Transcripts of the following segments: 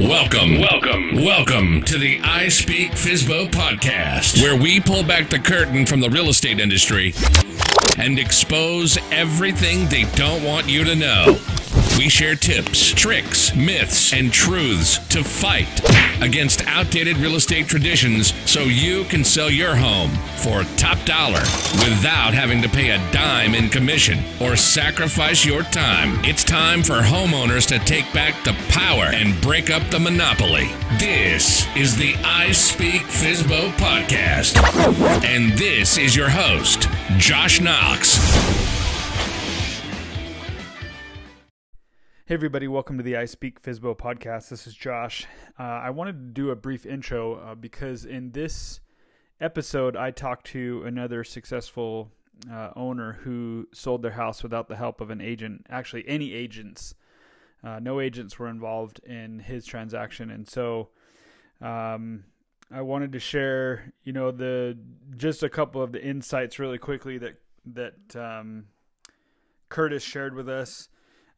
Welcome, welcome, welcome to the I Speak Fizbo podcast, where we pull back the curtain from the real estate industry and expose everything they don't want you to know. We share tips, tricks, myths, and truths to fight against outdated real estate traditions so you can sell your home for top dollar without having to pay a dime in commission or sacrifice your time. It's time for homeowners to take back the power and break up the monopoly. This is the I Speak Fizbo podcast. And this is your host, Josh Knox. Hey, everybody, welcome to the I Speak Fizbo podcast. This is Josh. Uh, I wanted to do a brief intro uh, because in this episode, I talked to another successful uh, owner who sold their house without the help of an agent, actually, any agents. Uh, no agents were involved in his transaction. And so um, I wanted to share, you know, the just a couple of the insights really quickly that, that um, Curtis shared with us.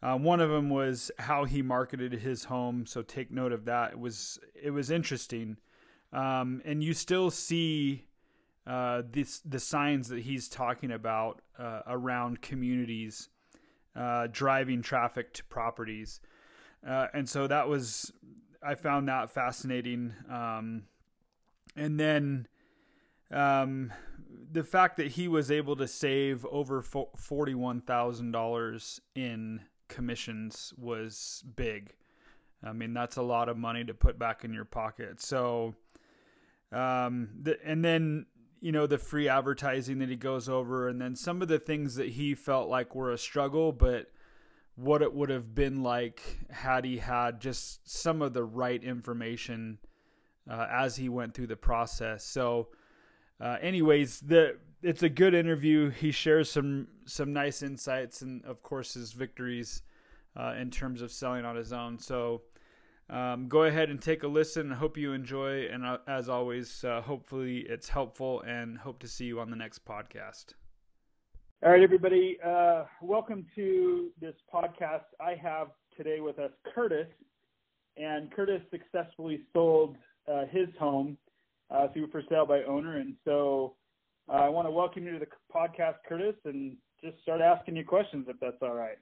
Uh, one of them was how he marketed his home, so take note of that. It was it was interesting, um, and you still see uh, this the signs that he's talking about uh, around communities uh, driving traffic to properties, uh, and so that was I found that fascinating, um, and then. Um, the fact that he was able to save over forty-one thousand dollars in commissions was big. I mean, that's a lot of money to put back in your pocket. So, um, the, and then you know the free advertising that he goes over, and then some of the things that he felt like were a struggle, but what it would have been like had he had just some of the right information uh, as he went through the process. So, uh, anyways, the it's a good interview. He shares some some nice insights and of course his victories uh, in terms of selling on his own. So um, go ahead and take a listen. I hope you enjoy, and uh, as always, uh, hopefully it's helpful. And hope to see you on the next podcast. All right, everybody. Uh, welcome to this podcast. I have today with us Curtis, and Curtis successfully sold uh, his home through for sale by owner, and so uh, I want to welcome you to the podcast, Curtis, and just start asking you questions if that's all right.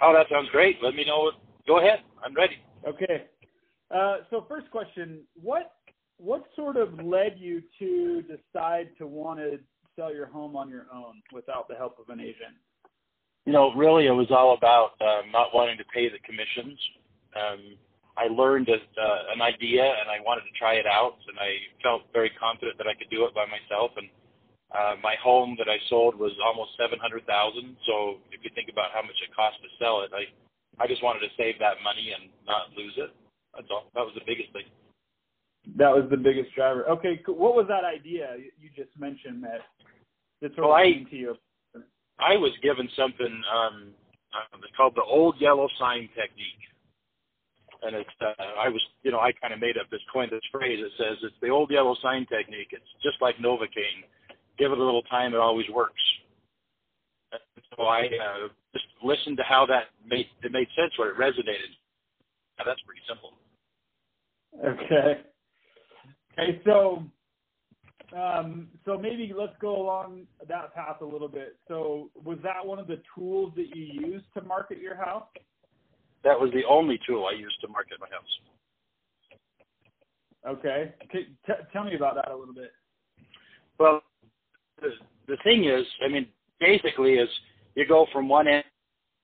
Oh, that sounds great. Let me know. Go ahead. I'm ready. Okay. Uh, so first question, what what sort of led you to decide to want to sell your home on your own without the help of an agent? You know, really, it was all about um, not wanting to pay the commissions. Um, I learned a, uh, an idea and I wanted to try it out, and I felt very confident that I could do it by myself. And uh, my home that I sold was almost seven hundred thousand. So if you think about how much it cost to sell it, I I just wanted to save that money and not lose it. That's all. That was the biggest thing. That was the biggest driver. Okay, what was that idea you just mentioned that that sort well, of came to you? I was given something um, uh, called the old yellow sign technique and it's uh, I was you know I kind of made up this coined this phrase. It says it's the old yellow sign technique. It's just like Novocaine give it a little time, it always works. And so I uh, just listened to how that made it made sense, where it resonated. Now, that's pretty simple. Okay. Okay, so um, so maybe let's go along that path a little bit. So was that one of the tools that you used to market your house? That was the only tool I used to market my house. Okay. T- tell me about that a little bit. Well, the the thing is, I mean, basically, is you go from one end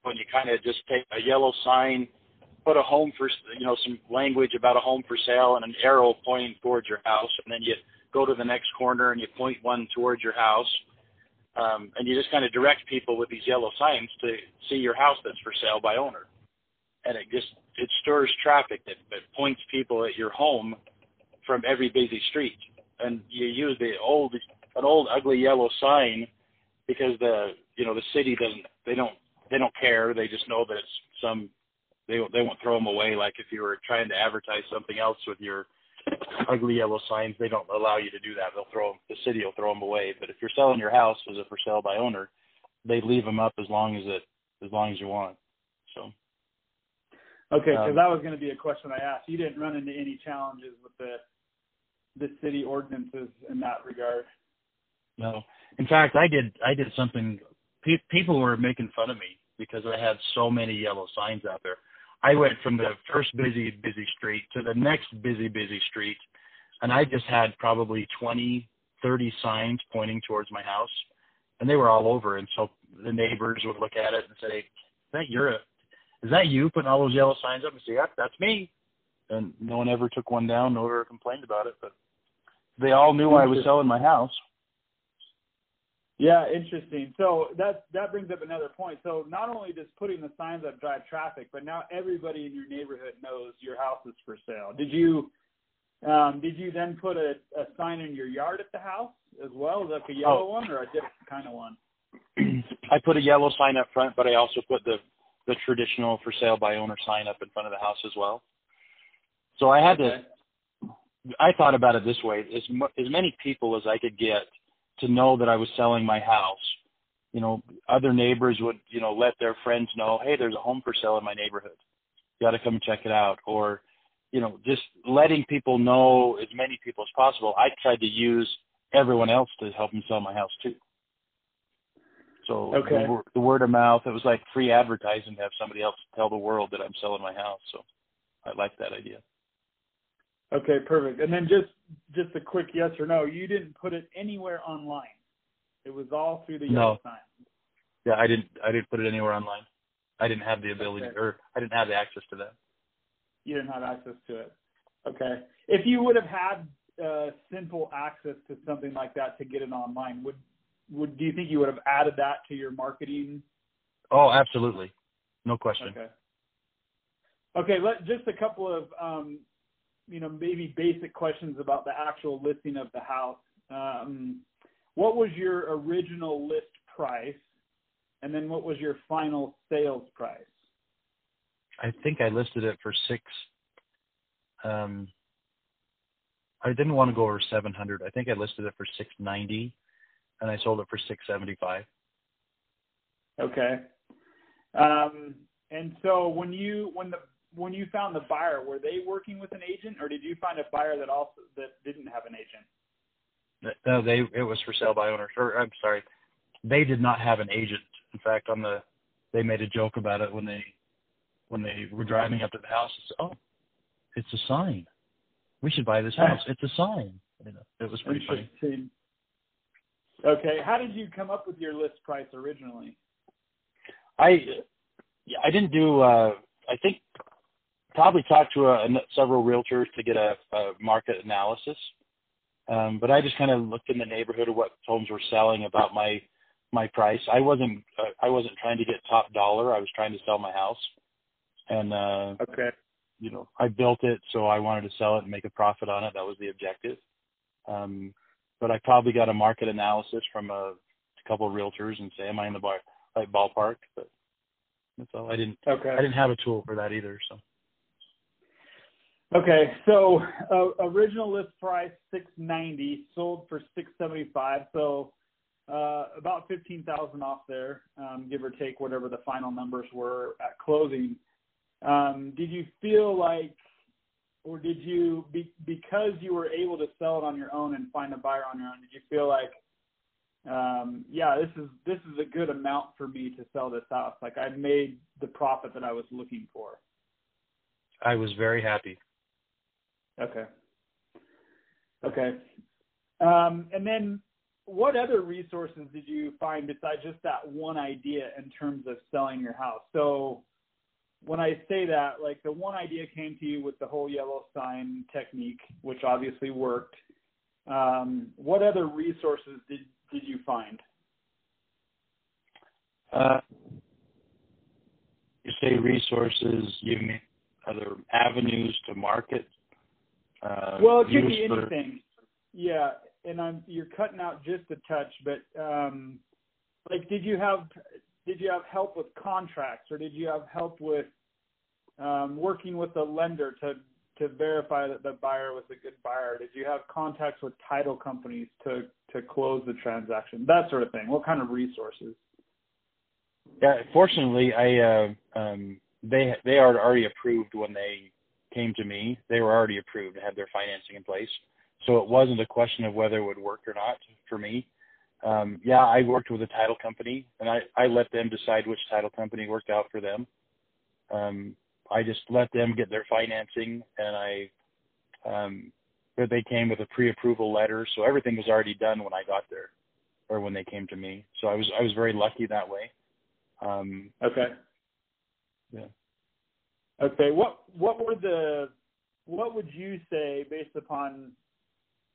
when you kind of just take a yellow sign, put a home for you know some language about a home for sale and an arrow pointing towards your house, and then you go to the next corner and you point one towards your house, um, and you just kind of direct people with these yellow signs to see your house that's for sale by owner, and it just it stirs traffic. It, it points people at your home from every busy street, and you use the old an old ugly yellow sign because the you know the city doesn't they don't they don't care. They just know that it's some they they won't throw them away. Like if you were trying to advertise something else with your ugly yellow signs they don't allow you to do that. They'll throw the city will throw them away. But if you're selling your house as a for sale by owner they leave them up as long as it as long as you want so Okay, because Um, that was going to be a question I asked. You didn't run into any challenges with the the city ordinances in that regard. No. In fact, I did I did something. Pe- people were making fun of me because I had so many yellow signs out there. I went from the first busy busy street to the next busy busy street, and I just had probably 20, 30 signs pointing towards my house, and they were all over. And so the neighbors would look at it and say, "Is that your? Is that you putting all those yellow signs up?" And say, "Yep, that's me." And no one ever took one down. No one ever complained about it, but they all knew I was selling my house. Yeah, interesting. So that that brings up another point. So not only does putting the signs up drive traffic, but now everybody in your neighborhood knows your house is for sale. Did you um, did you then put a, a sign in your yard at the house as well, like a yellow Oh. one or a different kind of one? I put a yellow sign up front, but I also put the the traditional for sale by owner sign up in front of the house as well. So I had to. I thought about it this way: as mu- as many people as I could get to know that I was selling my house. You know, other neighbors would you know let their friends know, hey, there's a home for sale in my neighborhood. You got to come check it out, or you know, just letting people know as many people as possible. I tried to use everyone else to help them sell my house too. So Okay. the, the word of mouth, it was like free advertising to have somebody else tell the world that I'm selling my house. So I like that idea. Okay, perfect. And then just just a quick yes or no. You didn't put it anywhere online. It was all through the No. sign. Yeah, I didn't I didn't put it anywhere online. I didn't have the ability Okay. or I didn't have the access to that. You didn't have access to it. Okay. If you would have had uh, simple access to something like that to get it online, would would do you think you would have added that to your marketing? Oh, absolutely. No question. Okay. Okay. Let just a couple of um, you know maybe basic questions about the actual listing of the house. Um, what was your original list price, and then what was your final sales price? I think I listed it for six um I didn't want to go over 700. I think I listed it for 690 and I sold it for 675. Okay. Um, and so when you when the when you found the buyer, were they working with an agent, or did you find a buyer that also that didn't have an agent? No, they it was for sale by owner. Or I'm sorry, they did not have an agent. In fact, on the they made a joke about it when they when they were driving up to the house. Said, "Oh, it's a sign. We should buy this house. It's a sign." You know, it was pretty funny. Okay. How did you come up with your list price originally? I yeah, I didn't do. uh I think probably talked to a, a, several realtors to get a, a market analysis. Um, but I just kind of looked in the neighborhood of what homes were selling about my my price. I wasn't uh, I wasn't trying to get top dollar. I was trying to sell my house, and uh, Okay. you know I built it, so I wanted to sell it and make a profit on it. That was the objective. Um, but I probably got a market analysis from a, a couple of realtors and say, am I in the bar, right ballpark? But that's all. I didn't Okay. I didn't have a tool for that either. So Okay, so uh, original list price six ninety, sold for six seventy five. So uh, about fifteen thousand off there, um, give or take whatever the final numbers were at closing. Um, did you feel like, or did you be, because you were able to sell it on your own and find a buyer on your own? Did you feel like, um, yeah, this is this is a good amount for me to sell this house? Like I made the profit that I was looking for. I was very happy. Okay. Okay. Um, and then what other resources did you find besides just that one idea in terms of selling your house? So when I say that, like the one idea came to you with the whole yellow sign technique, which obviously worked. Um, what other resources did, did you find? Uh, you say resources, you mean other avenues to market? Uh, Well, it could be for- anything. Yeah, and I'm you're cutting out just a touch, but um, like, did you have did you have help with contracts, or did you have help with um, working with the lender to to verify that the buyer was a good buyer? Did you have contacts with title companies to to close the transaction? That sort of thing. What kind of resources? Yeah, fortunately, I uh, um, they they are already approved when they came to me. They were already approved have their financing in place. So it wasn't a question of whether it would work or not for me. Um, yeah, I worked with a title company, and I I let them decide which title company worked out for them. Um, I just let them get their financing, and I um, they came with a pre-approval letter, so everything was already done when I got there, or when they came to me. So I was I was very lucky that way. Um, okay. Yeah. Okay. What what were the what would you say based upon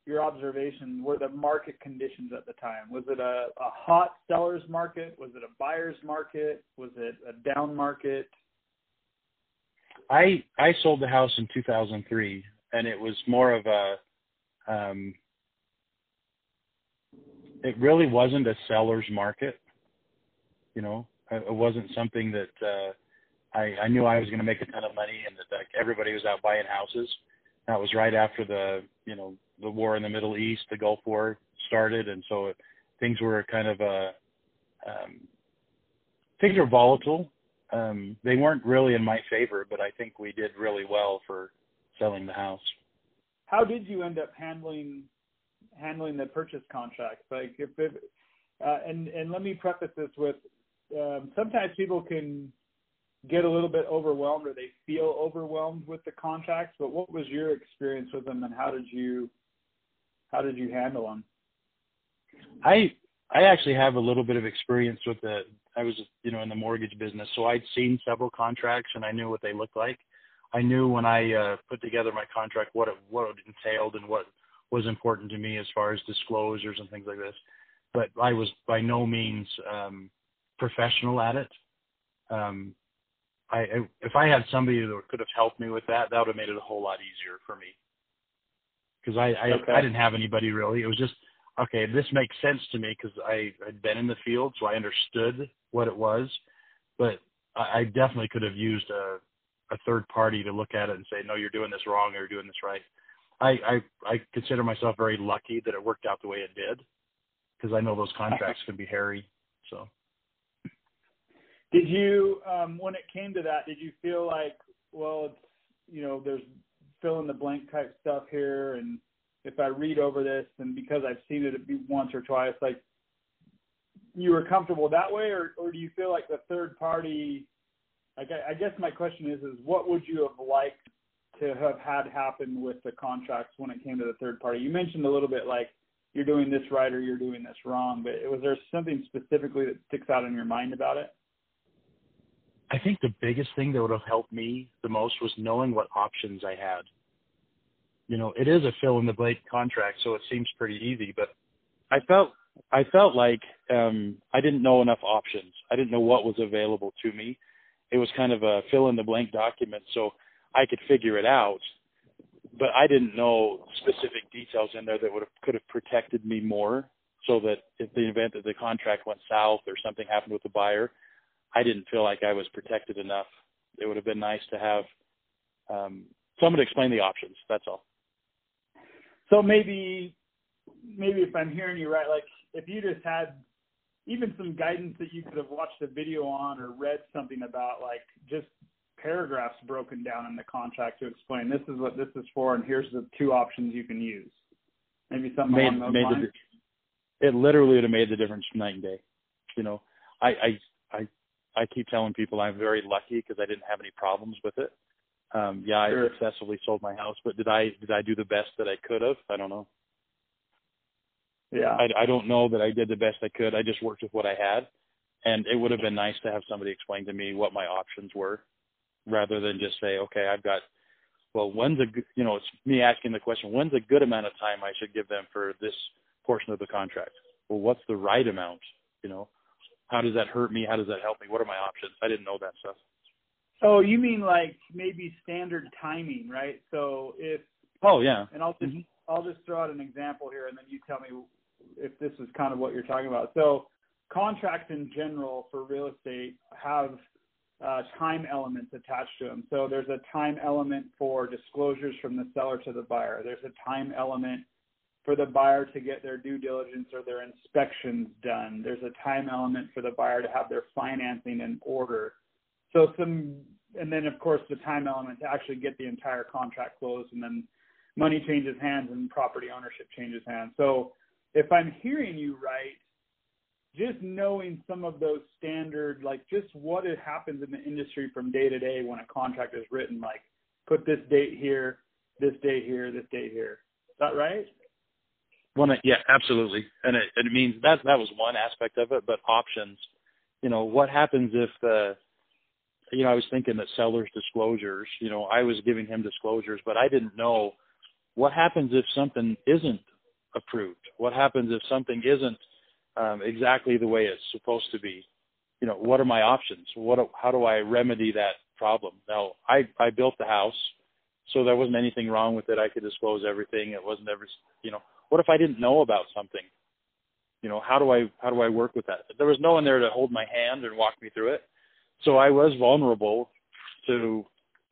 your observation were the market conditions at the time? Was it a, a hot seller's market? Was it a buyer's market? Was it a down market? I I sold the house in 2003, and it was more of a um, it really wasn't a seller's market. You know, it wasn't something that uh, I, I knew I was going to make a ton of money and that like, everybody was out buying houses. That was right after the you know the war in the Middle East, the Gulf War started, and so things were kind of uh, um, things were volatile. Um, they weren't really in my favor, but I think we did really well for selling the house. How did you end up handling handling the purchase contract? Like if uh, and and let me preface this with um, sometimes people can get a little bit overwhelmed or they feel overwhelmed with the contracts. But what was your experience with them, and how did you how did you handle them? I I actually have a little bit of experience with the. I was you know in the mortgage business, so I'd seen several contracts and I knew what they looked like. I knew when I uh, put together my contract what it what it entailed and what was important to me as far as disclosures and things like this. But I was by no means um, professional at it. Um, I, if I had somebody that could have helped me with that, that would have made it a whole lot easier for me. Because I I, okay. I didn't have anybody really. It was just okay. This makes sense to me because I had been in the field, so I understood what it was. But I, I definitely could have used a a third party to look at it and say, no, you're doing this wrong or you're doing this right. I I, I consider myself very lucky that it worked out the way it did because I know those contracts can be hairy. So. Did you, um, when it came to that, did you feel like, well, it's, you know, there's blank type stuff here, and if I read over this, and because I've seen it once or twice, like you were comfortable that way, or or do you feel like the third party? Like I, I guess my question is, is what would you have liked to have had happen with the contracts when it came to the third party? You mentioned a little bit like you're doing this right or you're doing this wrong, but was there something specifically that sticks out in your mind about it? I think the biggest thing that would have helped me the most was knowing what options I had. You know, it is a fill in the blank contract, so it seems pretty easy, but I felt I felt like um I didn't know enough options. I didn't know what was available to me. It was kind of a fill in the blank document, so I could figure it out, but I didn't know specific details in there that would have could have protected me more so that if the event that the contract went south or something happened with the buyer, I didn't feel like I was protected enough. It would have been nice to have um, someone explain the options. That's all. So maybe, maybe if I'm hearing you right, like if you just had even some guidance that you could have watched a video on or read something about, like just paragraphs broken down in the contract to explain this is what this is for, and here's the two options you can use. Maybe something made, along those made lines. The, it literally would have made the difference night and day. You know, I I I I keep telling people I'm very lucky because I didn't have any problems with it. Um, yeah, sure. I successfully sold my house, but did I did I do the best that I could have? I don't know. Yeah, I, I don't know that I did the best I could. I just worked with what I had, and it would have been nice to have somebody explain to me what my options were, rather than just say, okay, I've got. Well, when's a good, you know, it's me asking the question, when's a good amount of time I should give them for this portion of the contract? Well, what's the right amount? You know, how does that hurt me? How does that help me? What are my options? I didn't know that stuff. Oh, you mean like maybe standard timing, right? So if Oh yeah. And I'll just mm-hmm. I'll just throw out an example here and then you tell me if this is kind of what you're talking about. So contracts in general for real estate have uh, time elements attached to them. So there's a time element for disclosures from the seller to the buyer. There's a time element for the buyer to get their due diligence or their inspections done. There's a time element for the buyer to have their financing in order. So some and then of course the time element to actually get the entire contract closed, and then money changes hands and property ownership changes hands. So if I'm hearing you right, just knowing some of those standard, like just what it happens in the industry from day to day when a contract is written, like put this date here, this date here, this date here. Is that right? One, yeah, absolutely, and it, it means that that was one aspect of it, but options. You know, what happens if the, you know, I was thinking that seller's disclosures. You know, I was giving him disclosures, but I didn't know what happens if something isn't approved. What happens if something isn't um, exactly the way it's supposed to be? You know, what are my options? What, how do I remedy that problem? Now, I I built the house, so there wasn't anything wrong with it. I could disclose everything. It wasn't ever, you know, what if I didn't know about something? You know, how do I how do I work with that? There was no one there to hold my hand and walk me through it, so I was vulnerable to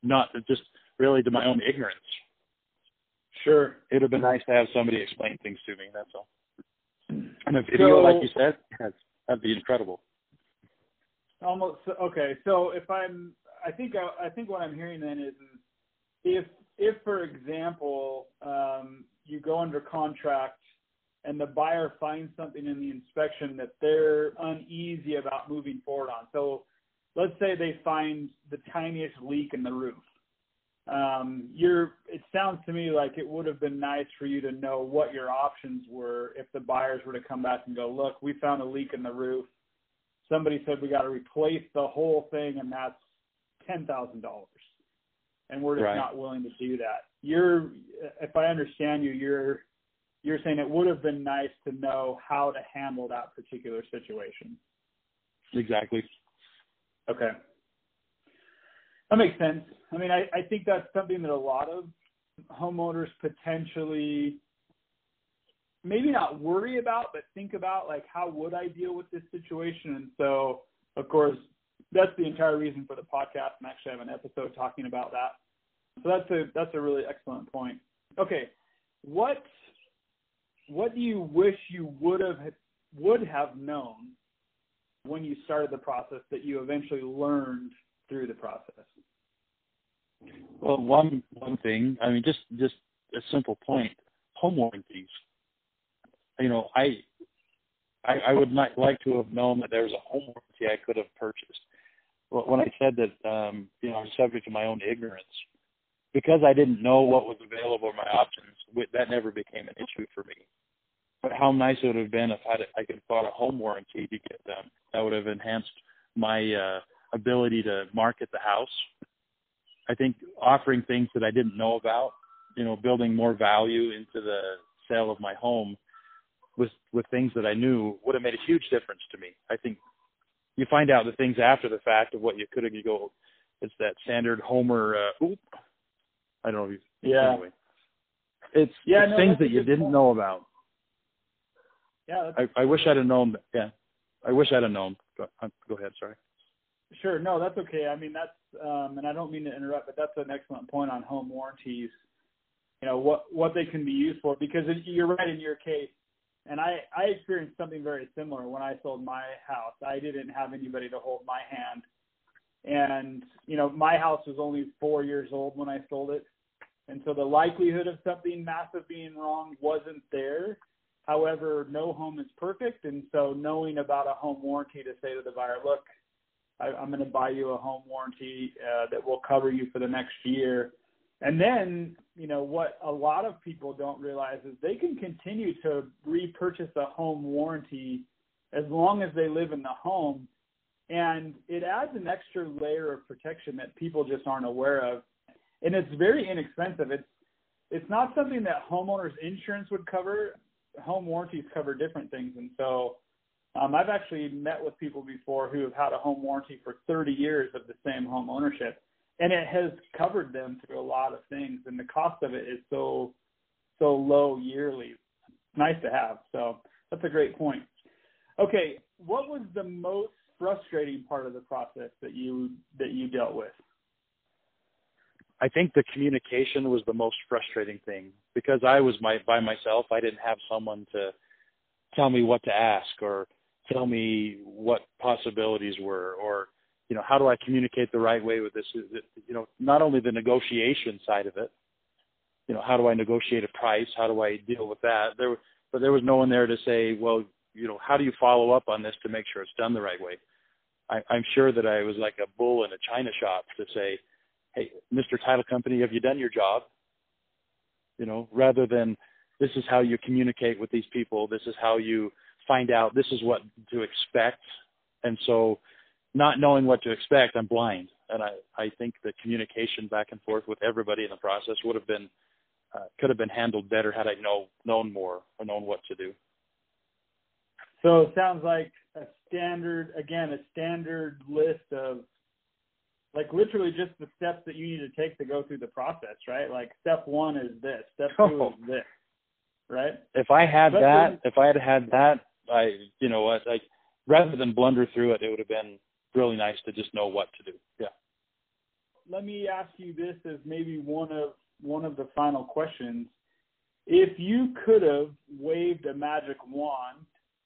not just really to my own ignorance. Sure, it'd have been nice to have somebody explain things to me. That's all. And a video, so, like you said, that'd be incredible. Almost okay. So if I'm, I think I, I think what I'm hearing then is, if if for example um, you go under contract and the buyer finds something in the inspection that they're uneasy about moving forward on. So let's say they find the tiniest leak in the roof. Um, you're, it sounds to me like it would have been nice for you to know what your options were if the buyers were to come back and go, look, we found a leak in the roof. Somebody said we got to replace the whole thing, and that's ten thousand dollars, and we're just right. not willing to do that you're if I understand you, you're you're saying it would have been nice to know how to handle that particular situation. Exactly. Okay. That makes sense. I mean, I, I think that's something that a lot of homeowners potentially maybe not worry about, but think about like how would I deal with this situation? And so, of course, that's the entire reason for the podcast. And actually, have an episode talking about that. So that's a that's a really excellent point. Okay, what what do you wish you would have would have known when you started the process that you eventually learned through the process? Well, one one thing, I mean, just just a simple point: home warranties. You know, I I, I would not like to have known that there was a home warranty I could have purchased. When I said that, um, you know, I'm subject to my own ignorance, because I didn't know what was available, my options, that never became an issue for me. But how nice it would have been if I'd, I could have bought a home warranty to get them. That would have enhanced my uh, ability to market the house. I think offering things that I didn't know about, you know, building more value into the sale of my home with with things that I knew would have made a huge difference to me. I think you find out the things after the fact of what you could have you go it's that standard Homer uh, oop I don't know if you. Yeah. Anyway. It's, yeah, it's no, things that you didn't point. know about. Yeah. I, I wish I'd have known. Yeah. I wish I'd have known. Go, uh, go ahead. Sorry. Sure. No, that's okay. I mean, that's, um, and I don't mean to interrupt, but that's an excellent point on home warranties. You know what what they can be used for because it, you're right in your case, and I I experienced something very similar when I sold my house. I didn't have anybody to hold my hand, and you know my house was only four years old when I sold it, and so the likelihood of something massive being wrong wasn't there. However, no home is perfect. And so knowing about a home warranty to say to the buyer, look, I, I'm going to buy you a home warranty uh, that will cover you for the next year. And then, you know, what a lot of people don't realize is they can continue to repurchase a home warranty as long as they live in the home. And it adds an extra layer of protection that people just aren't aware of and it's very inexpensive. It's it's not something that homeowners insurance would cover. Home warranties cover different things, and so um, I've actually met with people before who have had a home warranty for 30 years of the same home ownership, and it has covered them through a lot of things. And the cost of it is so so low yearly. Nice to have. So that's a great point. Okay, what was the most frustrating part of the process that you that you dealt with? I think the communication was the most frustrating thing because I was my by myself. I didn't have someone to tell me what to ask or tell me what possibilities were or you know, how do I communicate the right way with this? You know, not only the negotiation side of it, you know, how do I negotiate a price? How do I deal with that? There, but there was no one there to say, well, you know, how do you follow up on this to make sure it's done the right way? I, I'm sure that I was like a bull in a china shop to say, hey, Mr. Title Company, have you done your job? You know, rather than this is how you communicate with these people. This is how you find out. This is what to expect. And so, not knowing what to expect, I'm blind. And I, I think the communication back and forth with everybody in the process would have been uh, could have been handled better had I know known more or known what to do. So it sounds like a standard, again, a standard list of like literally just the steps that you need to take to go through the process, right? Like step one is this, step two Oh. is this, right? If I had that, if I had had that, I, you know, what, like rather than blunder through it, it would have been really nice to just know what to do. Yeah. Let me ask you this as maybe one of one of the final questions. If you could have waved a magic wand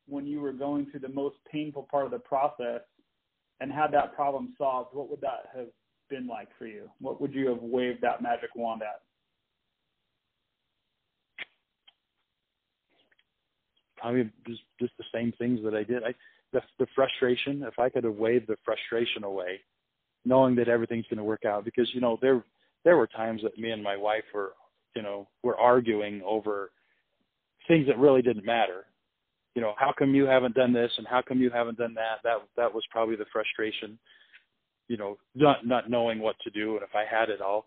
when you were going through the most painful part of the process and had that problem solved, what would that have been like for you? What would you have waved that magic wand at? Probably just just the same things that I did. I the the frustration. If I could have waved the frustration away, knowing that everything's going to work out, because you know there there were times that me and my wife were you know were arguing over things that really didn't matter. You know, how come you haven't done this and how come you haven't done that? That that was probably the frustration. You know, not not knowing what to do, and if I had it all,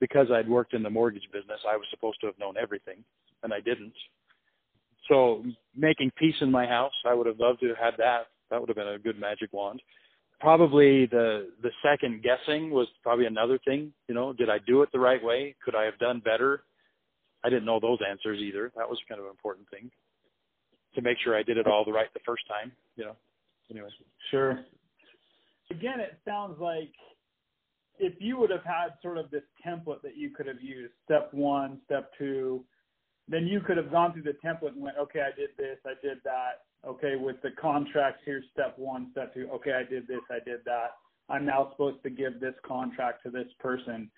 because I'd worked in the mortgage business, I was supposed to have known everything, and I didn't. So making peace in my house, I would have loved to have had that. That would have been a good magic wand. Probably the the second guessing was probably another thing. You know, did I do it the right way? Could I have done better? I didn't know those answers either. That was kind of an important thing to make sure I did it all the right the first time. You know. Anyway. Sure. Again, it sounds like if you would have had sort of this template that you could have used, step one, step two, then you could have gone through the template and went, okay, I did this, I did that. Okay, with the contracts, here's step one, step two. Okay, I did this, I did that. I'm now supposed to give this contract to this person.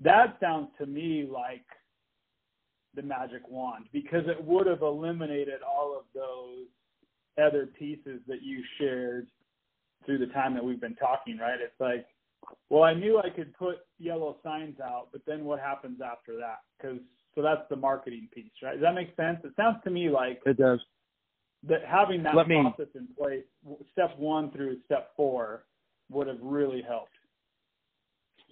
That sounds to me like the magic wand because it would have eliminated all of those other pieces that you shared through the time that we've been talking, right? It's like, well, I knew I could put yellow signs out, but then what happens after that? Because so that's the marketing piece, right? Does that make sense? It sounds to me like It does. that having that Let me- process in place, step one through step four, would have really helped.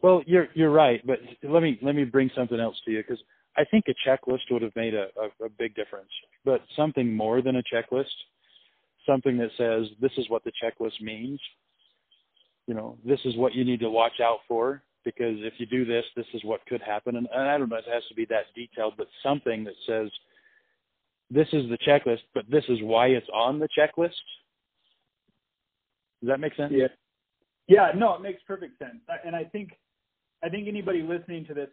Well, you're you're right, but let me let me bring something else to you because I think a checklist would have made a, a, a big difference. But something more than a checklist, something that says this is what the checklist means. You know, this is what you need to watch out for because if you do this, this is what could happen. And, and I don't know it has to be that detailed, but something that says this is the checklist, but this is why it's on the checklist. Does that make sense? Yeah. Yeah, no, it makes perfect sense. And I think I think anybody listening to this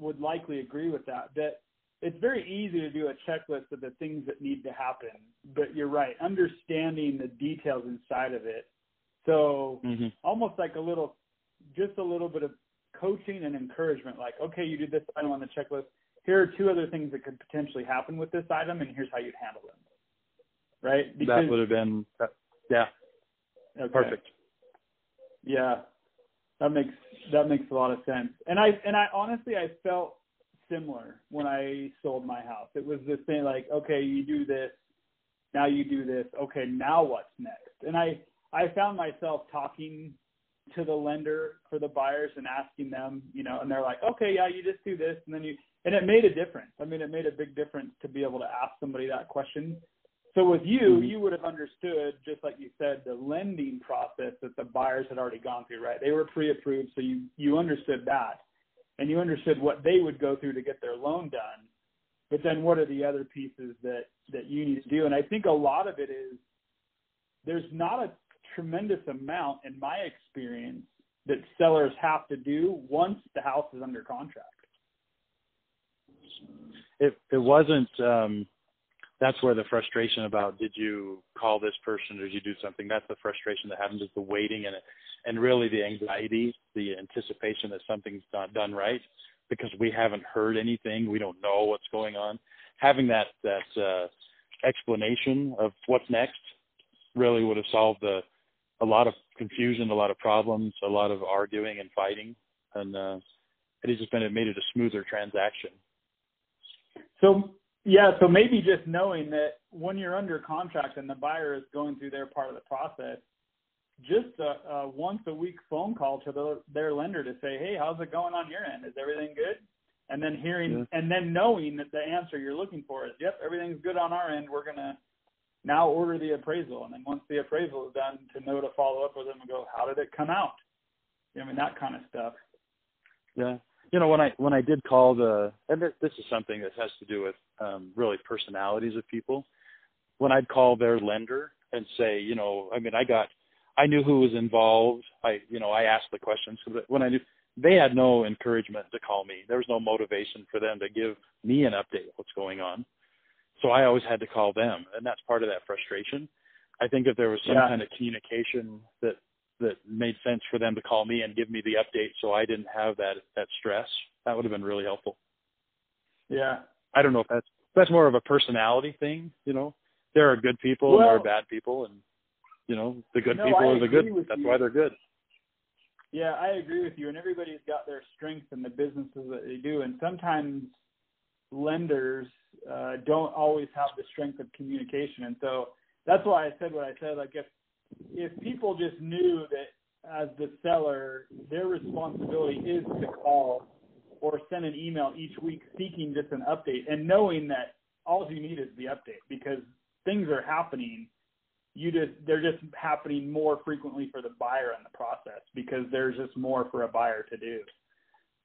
would likely agree with that. That it's very easy to do a checklist of the things that need to happen, but you're right, understanding the details inside of it. So Mm-hmm. almost like a little just a little bit of coaching and encouragement like, okay, you did this item on the checklist. Here are two other things that could potentially happen with this item and here's how you'd handle them. Right? that would have been yeah okay. perfect. Yeah, that makes that makes a lot of sense. And I and I honestly I felt similar when I sold my house. It was this thing like, okay, you do this, now you do this. Okay, now what's next? And I I found myself talking to the lender for the buyers and asking them, you know, and they're like, okay, yeah, you just do this, and then you and it made a difference. I mean, it made a big difference to be able to ask somebody that question. So with you, Mhm. you would have understood, just like you said, the lending process that the buyers had already gone through, right? They were pre-approved, so you you understood that, and you understood what they would go through to get their loan done. But then, what are the other pieces that that you need to do? And I think a lot of it is there's not a tremendous amount, in my experience, that sellers have to do once the house is under contract. it it wasn't um that's where the frustration about did you call this person or did you do something? That's the frustration that happens is the waiting and and really the anxiety, the anticipation that something's not done right because we haven't heard anything, we don't know what's going on. Having that that uh, explanation of what's next really would have solved the, a lot of confusion, a lot of problems, a lot of arguing and fighting, and uh, it has just been it made it a smoother transaction. So yeah, so maybe just knowing that when you're under contract and the buyer is going through their part of the process, just a, a once a week phone call to the, their lender to say, hey, how's it going on your end? Is everything good? And then hearing yeah. and then knowing that the answer you're looking for is, yep, everything's good on our end. We're gonna now order the appraisal, and then once the appraisal is done, to know to follow up with them and go, how did it come out? I mean that kind of stuff. Yeah, you know when I when I did call the and this is something that has to do with um, really personalities of people. When I'd call their lender and say, you know, I mean, I got, I knew who was involved. I, you know, I asked the questions. So when I knew they had no encouragement to call me, there was no motivation for them to give me an update what's going on. So I always had to call them, and that's part of that frustration. I think if there was some yeah. kind of communication that that made sense for them to call me and give me the update so I didn't have that that stress. That would have been really helpful. Yeah. I don't know if that's that's more of a personality thing, you know. There are good people well, and there are bad people and you know, the good no, people I are the good. That's you. why they're good. Yeah, I agree with you. And everybody's got their strengths in the businesses that they do. And sometimes lenders uh, don't always have the strength of communication. And so that's why I said what I said. Like if if people just knew that as the seller, their responsibility is to call or send an email each week seeking just an update and knowing that all you need is the update because things are happening you just they're just happening more frequently for the buyer in the process because there's just more for a buyer to do.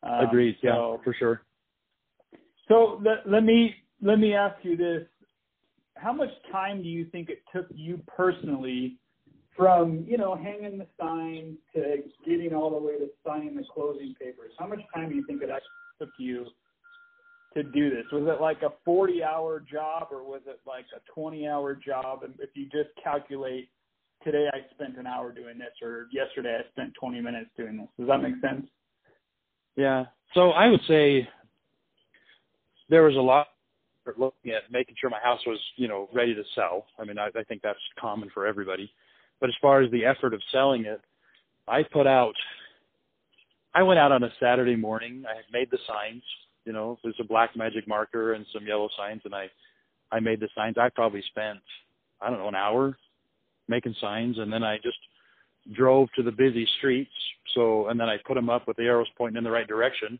Um, agreed. So, yeah for sure. So let, let me let me ask you this. How much time do you think it took you personally from you know hanging the signs to getting all the way to signing the closing papers. How much time do you think it actually took you to do this? Was it like a 40 hour job or was it like a 20 hour job? And if you just calculate today i spent an hour doing this or yesterday i spent 20 minutes doing this. Does that make sense? Yeah. So i would say there was a lot looking at making sure my house was you know ready to sell. I mean i, I think that's common for everybody but as far as the effort of selling it, I put out, I went out on a Saturday morning. I had made the signs, you know, there's a black magic marker and some yellow signs, and I, I made the signs. I probably spent, I don't know, an hour making signs, and then I just drove to the busy streets. So, and then I put them up with the arrows pointing in the right direction.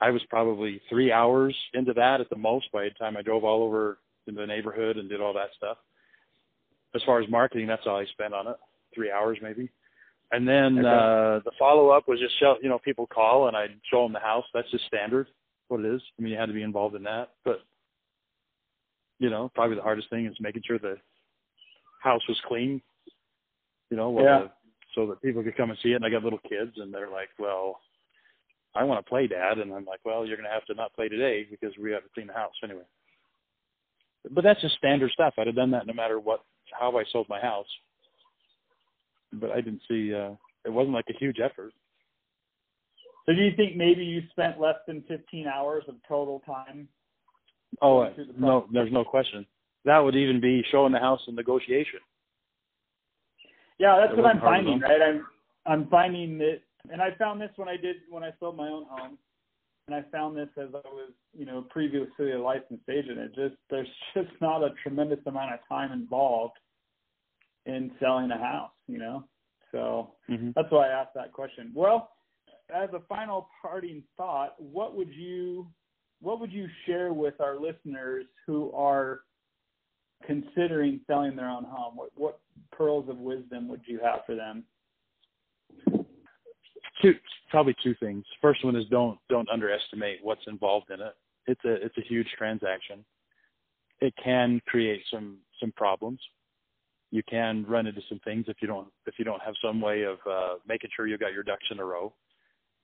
I was probably three hours into that at the most by the time I drove all over in the neighborhood and did all that stuff as far as marketing, that's all I spent on it, three hours maybe. And then okay. uh, the follow up was just show, you know people call and I show them the house. That's just standard, what it is. I mean, you had to be involved in that, but you know, probably the hardest thing is making sure the house was clean. You know, well, yeah. the, so that people could come and see it. And I got little kids, and they're like, "Well, I want to play, Dad," and I'm like, "Well, you're going to have to not play today because we have to clean the house anyway." But that's just standard stuff. I'd have done that no matter what how I sold my house. But I didn't see uh it wasn't like a huge effort. So do you think maybe you spent less than 15 hours of total time? Oh, no, there's no question. That would even be showing the house in negotiation. Yeah, that's it what I'm finding, right? I'm I'm finding that and I found this when I did when I sold my own home and I found this as I was, you know, previously a licensed agent. It just there's just not a tremendous amount of time involved in selling a house, you know. So mm-hmm. that's why I asked that question. Well, as a final parting thought, what would you what would you share with our listeners who are considering selling their own home? What what pearls of wisdom would you have for them? Two probably two things. First one is don't don't underestimate what's involved in it. It's a it's a huge transaction. It can create some some problems. You can run into some things if you don't if you don't have some way of uh, making sure you've got your ducks in a row.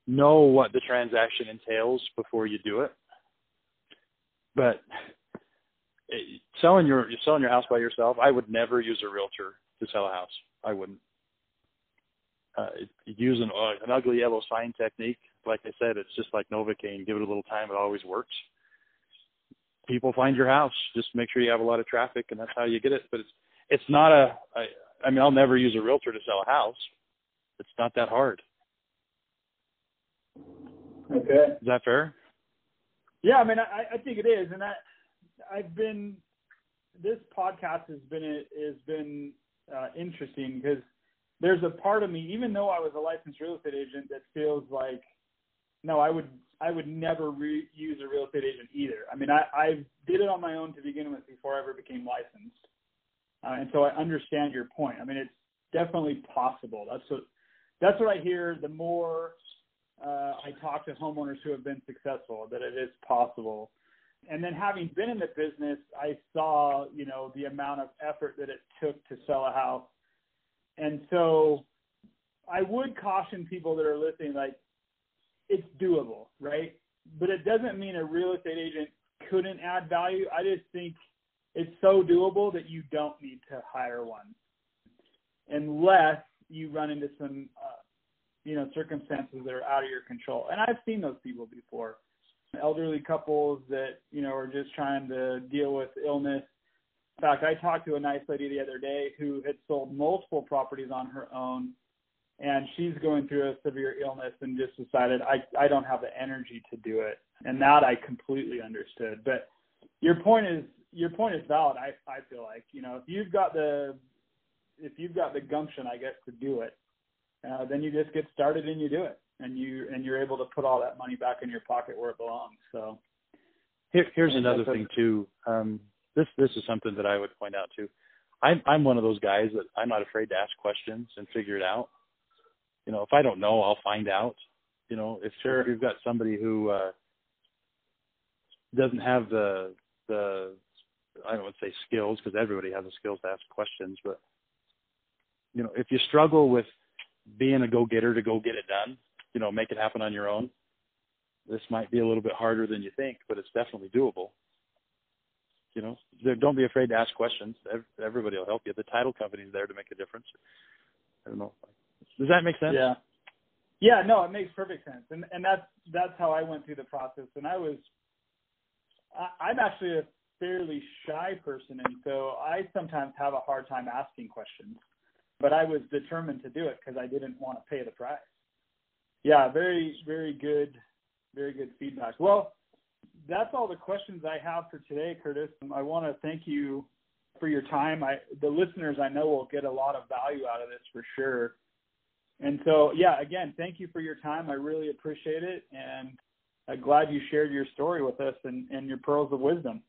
Know what the transaction entails before you do it. But it, selling your selling your house by yourself. I would never use a realtor to sell a house. I wouldn't. Uh, use an, uh, an ugly yellow sign technique. Like I said, it's just like Novocaine. Give it a little time; it always works. People find your house. Just make sure you have a lot of traffic, and that's how you get it. But it's it's not a. I, I mean, I'll never use a realtor to sell a house. It's not that hard. Okay. Is that fair? Yeah, I mean, I, I think it is, and I, I've been. This podcast has been has been uh, interesting because there's a part of me, even though I was a licensed real estate agent, that feels like, no, I would I would never re- use a real estate agent either. I mean, I I did it on my own to begin with before I ever became licensed, uh, and so I understand your point. I mean, it's definitely possible. That's what that's what I hear. The more uh, I talk to homeowners who have been successful, that it is possible. And then having been in the business, I saw, you know, the amount of effort that it took to sell a house. And so I would caution people that are listening, like, it's doable, right? But it doesn't mean a real estate agent couldn't add value. I just think it's so doable that you don't need to hire one unless you run into some uh, you know circumstances that are out of your control. And I've seen those people before. Elderly couples that you know are just trying to deal with illness. In fact, I talked to a nice lady the other day who had sold multiple properties on her own, and she's going through a severe illness and just decided I I don't have the energy to do it. And that I completely understood. But your point is your point is valid. I I feel like you know if you've got the if you've got the gumption, I guess, to do it, uh, then you just get started and you do it, and you and you're able to put all that money back in your pocket where it belongs. So Here, here's another thing too. Um, this this is something that I would point out too. I'm I'm one of those guys that I'm not afraid to ask questions and figure it out. You know, if I don't know, I'll find out. You know, if sure. you've got somebody who uh, doesn't have the the I don't want to say skills because everybody has the skills to ask questions, but you know, if you struggle with being a go-getter to go get it done, you know, make it happen on your own. This might be a little bit harder than you think, but it's definitely doable. You know, don't be afraid to ask questions. Everybody will help you. The title company is there to make a difference. I don't know. Does that make sense? Yeah. Yeah, no, it makes perfect sense, and and that's that's how I went through the process. And I was, I, I'm actually a fairly shy person, and so I sometimes have a hard time asking questions but I was determined to do it because I didn't want to pay the price. Yeah, very, very good, very good feedback. Well, that's all the questions I have for today, Curtis. I want to thank you for your time. I, the listeners I know will get a lot of value out of this for sure. And so, yeah, again, thank you for your time. I really appreciate it, and I'm glad you shared your story with us and, and your pearls of wisdom.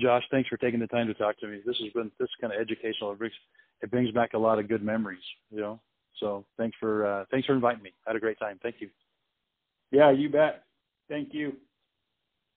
Josh, thanks for taking the time to talk to me. This has been this kind of educational. It brings it brings back a lot of good memories, you know. So thanks for uh, thanks for inviting me. I had a great time. Thank you. Yeah, you bet. Thank you.